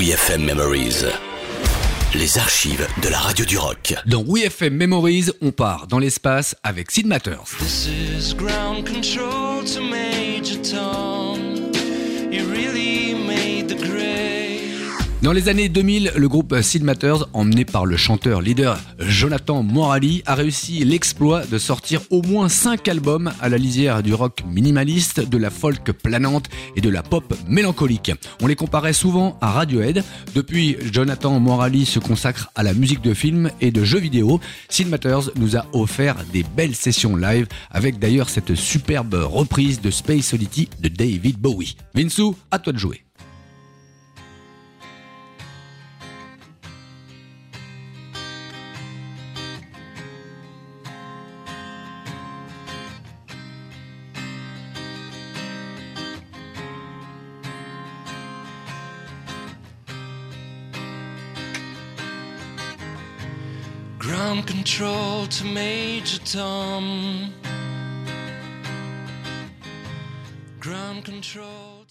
WeFM Memories. Les archives de la radio du rock. Dans WeFM Memories, on part dans l'espace avec Sid Matters. This is ground control to Major Tom. You really. Dans les années 2000, le groupe Sid Matters, emmené par le chanteur leader Jonathan Morali, a réussi l'exploit de sortir au moins 5 albums à la lisière du rock minimaliste, de la folk planante et de la pop mélancolique. On les comparait souvent à Radiohead. Depuis, Jonathan Morali se consacre à la musique de film et de jeux vidéo. Sid Matters nous a offert des belles sessions live, avec d'ailleurs cette superbe reprise de Space Oddity de David Bowie. Vinsou, à toi de jouer. Ground control to Major Tom. Ground control.